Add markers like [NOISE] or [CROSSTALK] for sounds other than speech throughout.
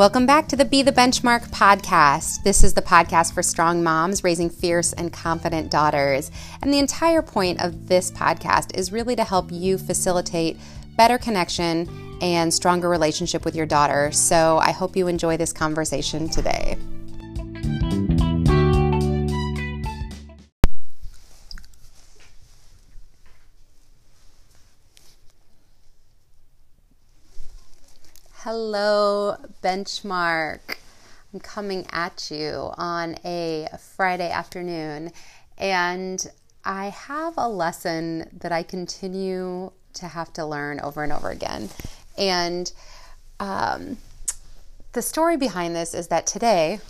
Welcome back to the Be the Benchmark podcast. This is the podcast for strong moms raising fierce and confident daughters. And the entire point of this podcast is really to help you facilitate better connection and stronger relationship with your daughter. So I hope you enjoy this conversation today. Hello, Benchmark. I'm coming at you on a Friday afternoon, and I have a lesson that I continue to have to learn over and over again. And um, the story behind this is that today,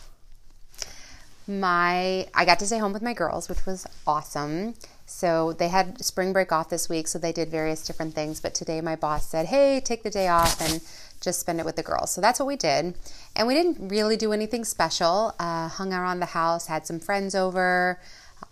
my I got to stay home with my girls, which was awesome. So they had spring break off this week, so they did various different things. But today, my boss said, "Hey, take the day off and." Just spend it with the girls. So that's what we did. And we didn't really do anything special. Uh, hung around the house, had some friends over.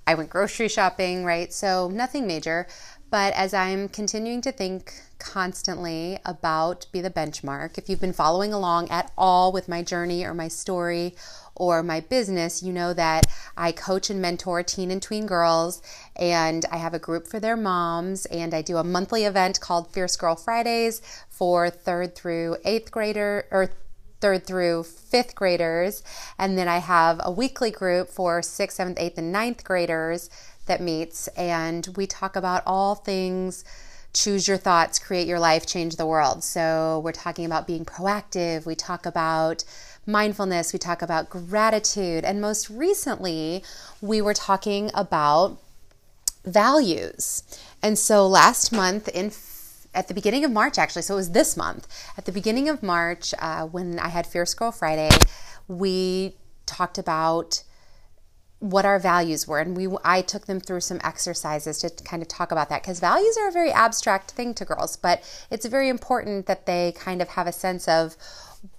I went grocery shopping, right? So nothing major. But as I'm continuing to think constantly about Be the Benchmark, if you've been following along at all with my journey or my story or my business, you know that I coach and mentor teen and tween girls, and I have a group for their moms, and I do a monthly event called Fierce Girl Fridays for third through eighth grader or third through fifth graders, and then I have a weekly group for sixth, seventh, eighth, and ninth graders that meets, and we talk about all things choose your thoughts, create your life, change the world. So, we're talking about being proactive, we talk about mindfulness, we talk about gratitude, and most recently, we were talking about values. And so, last month in at the beginning of March, actually, so it was this month, at the beginning of March, uh, when I had Fierce Girl Friday, we talked about what our values were and we I took them through some exercises to kind of talk about that cuz values are a very abstract thing to girls but it's very important that they kind of have a sense of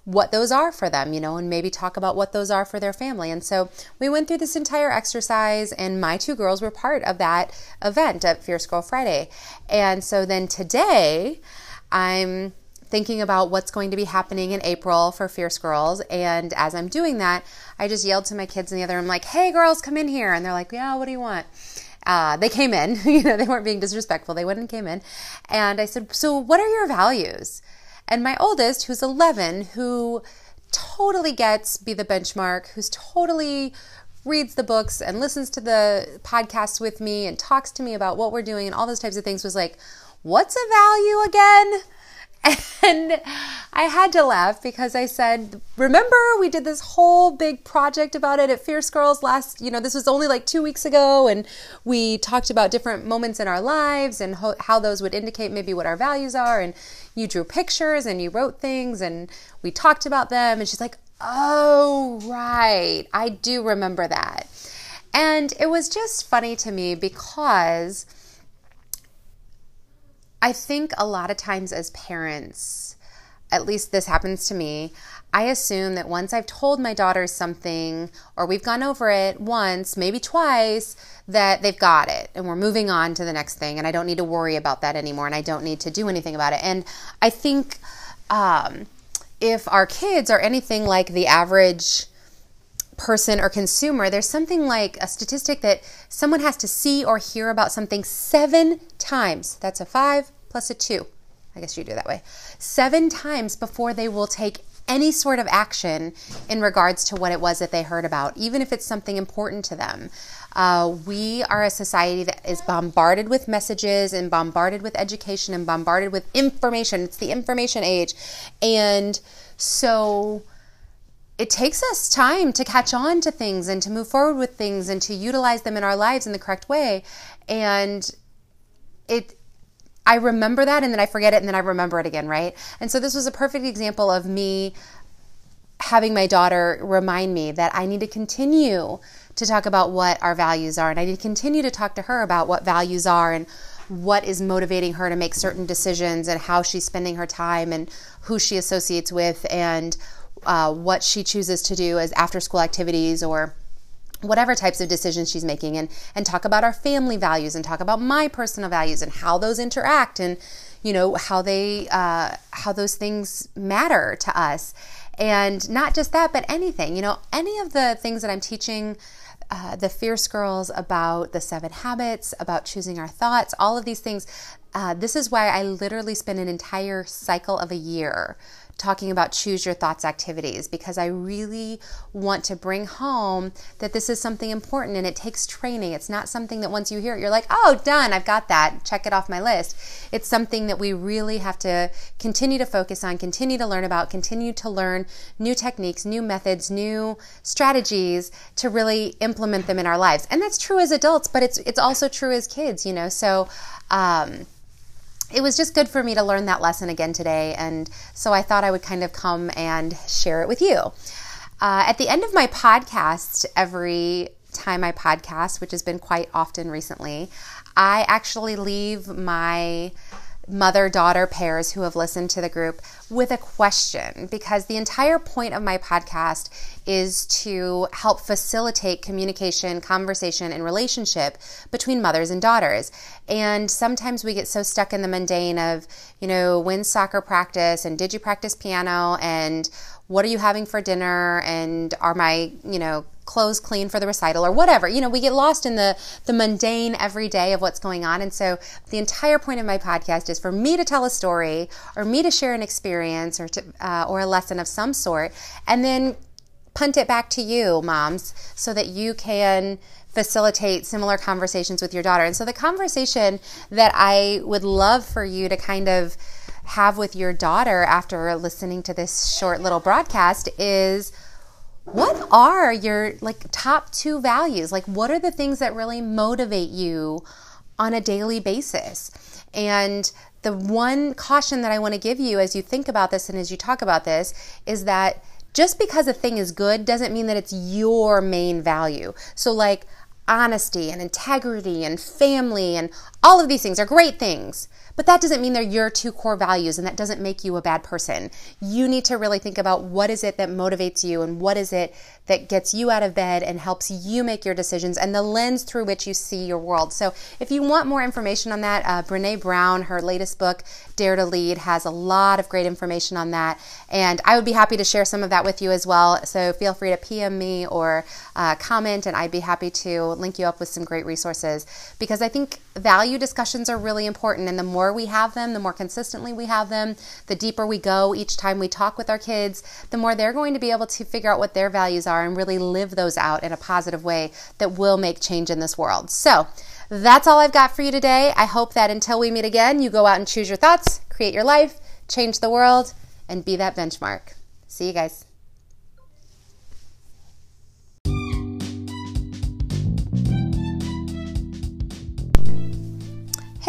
what those are for them, you know, and maybe talk about what those are for their family. And so we went through this entire exercise, and my two girls were part of that event at Fierce Girl Friday. And so then today, I'm thinking about what's going to be happening in April for Fierce Girls. And as I'm doing that, I just yelled to my kids in the other room, like, hey, girls, come in here. And they're like, yeah, what do you want? Uh, they came in, [LAUGHS] you know, they weren't being disrespectful. They went and came in. And I said, so what are your values? And my oldest, who's 11, who totally gets Be the Benchmark, who's totally reads the books and listens to the podcasts with me and talks to me about what we're doing and all those types of things was like, What's a value again? And I had to laugh because I said, Remember, we did this whole big project about it at Fierce Girls last, you know, this was only like two weeks ago. And we talked about different moments in our lives and ho- how those would indicate maybe what our values are. And you drew pictures and you wrote things and we talked about them. And she's like, Oh, right. I do remember that. And it was just funny to me because I think a lot of times as parents, at least this happens to me, I assume that once I've told my daughters something or we've gone over it once, maybe twice, that they've got it and we're moving on to the next thing and I don't need to worry about that anymore and I don't need to do anything about it. And I think um, if our kids are anything like the average person or consumer, there's something like a statistic that someone has to see or hear about something seven times. That's a five plus a two. I guess you do that way. Seven times before they will take any sort of action in regards to what it was that they heard about, even if it's something important to them. Uh, we are a society that is bombarded with messages and bombarded with education and bombarded with information. It's the information age. And so it takes us time to catch on to things and to move forward with things and to utilize them in our lives in the correct way. And it, I remember that and then I forget it and then I remember it again, right? And so this was a perfect example of me having my daughter remind me that I need to continue to talk about what our values are and I need to continue to talk to her about what values are and what is motivating her to make certain decisions and how she's spending her time and who she associates with and uh, what she chooses to do as after school activities or whatever types of decisions she's making and and talk about our family values and talk about my personal values and how those interact and you know how they uh, how those things matter to us And not just that, but anything, you know, any of the things that I'm teaching uh, the Fierce Girls about the seven habits, about choosing our thoughts, all of these things. Uh, this is why I literally spend an entire cycle of a year talking about choose your thoughts activities because I really want to bring home that this is something important and it takes training. It's not something that once you hear it, you're like, oh, done, I've got that, check it off my list. It's something that we really have to continue to focus on, continue to learn about, continue to learn new techniques, new methods, new strategies to really implement them in our lives. And that's true as adults, but it's it's also true as kids, you know. So um, it was just good for me to learn that lesson again today. And so I thought I would kind of come and share it with you. Uh, at the end of my podcast, every time I podcast, which has been quite often recently, I actually leave my mother daughter pairs who have listened to the group with a question because the entire point of my podcast is to help facilitate communication, conversation, and relationship between mothers and daughters. And sometimes we get so stuck in the mundane of, you know, when's soccer practice and did you practice piano and what are you having for dinner and are my, you know, clothes clean for the recital or whatever. You know, we get lost in the the mundane everyday of what's going on. And so the entire point of my podcast is for me to tell a story or me to share an experience or to uh, or a lesson of some sort and then punt it back to you, moms, so that you can facilitate similar conversations with your daughter. And so the conversation that I would love for you to kind of have with your daughter after listening to this short little broadcast is what are your like top two values? Like what are the things that really motivate you on a daily basis? And the one caution that I want to give you as you think about this and as you talk about this is that just because a thing is good doesn't mean that it's your main value. So like honesty and integrity and family and all of these things are great things. But that doesn't mean they're your two core values and that doesn't make you a bad person. You need to really think about what is it that motivates you and what is it that gets you out of bed and helps you make your decisions and the lens through which you see your world. So if you want more information on that, uh, Brene Brown, her latest book, Dare to Lead, has a lot of great information on that. And I would be happy to share some of that with you as well. So feel free to PM me or uh, comment, and I'd be happy to link you up with some great resources because I think value discussions are really important. And the more we have them, the more consistently we have them, the deeper we go each time we talk with our kids, the more they're going to be able to figure out what their values are and really live those out in a positive way that will make change in this world. So, that's all I've got for you today. I hope that until we meet again, you go out and choose your thoughts, create your life, change the world, and be that benchmark. See you guys.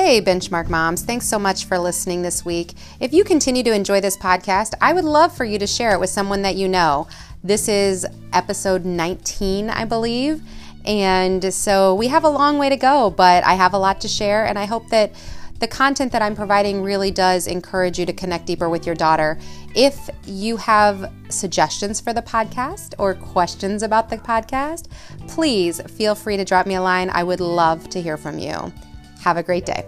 Hey, Benchmark Moms, thanks so much for listening this week. If you continue to enjoy this podcast, I would love for you to share it with someone that you know. This is episode 19, I believe. And so we have a long way to go, but I have a lot to share, and I hope that the content that I'm providing really does encourage you to connect deeper with your daughter. If you have suggestions for the podcast or questions about the podcast, please feel free to drop me a line. I would love to hear from you. Have a great day.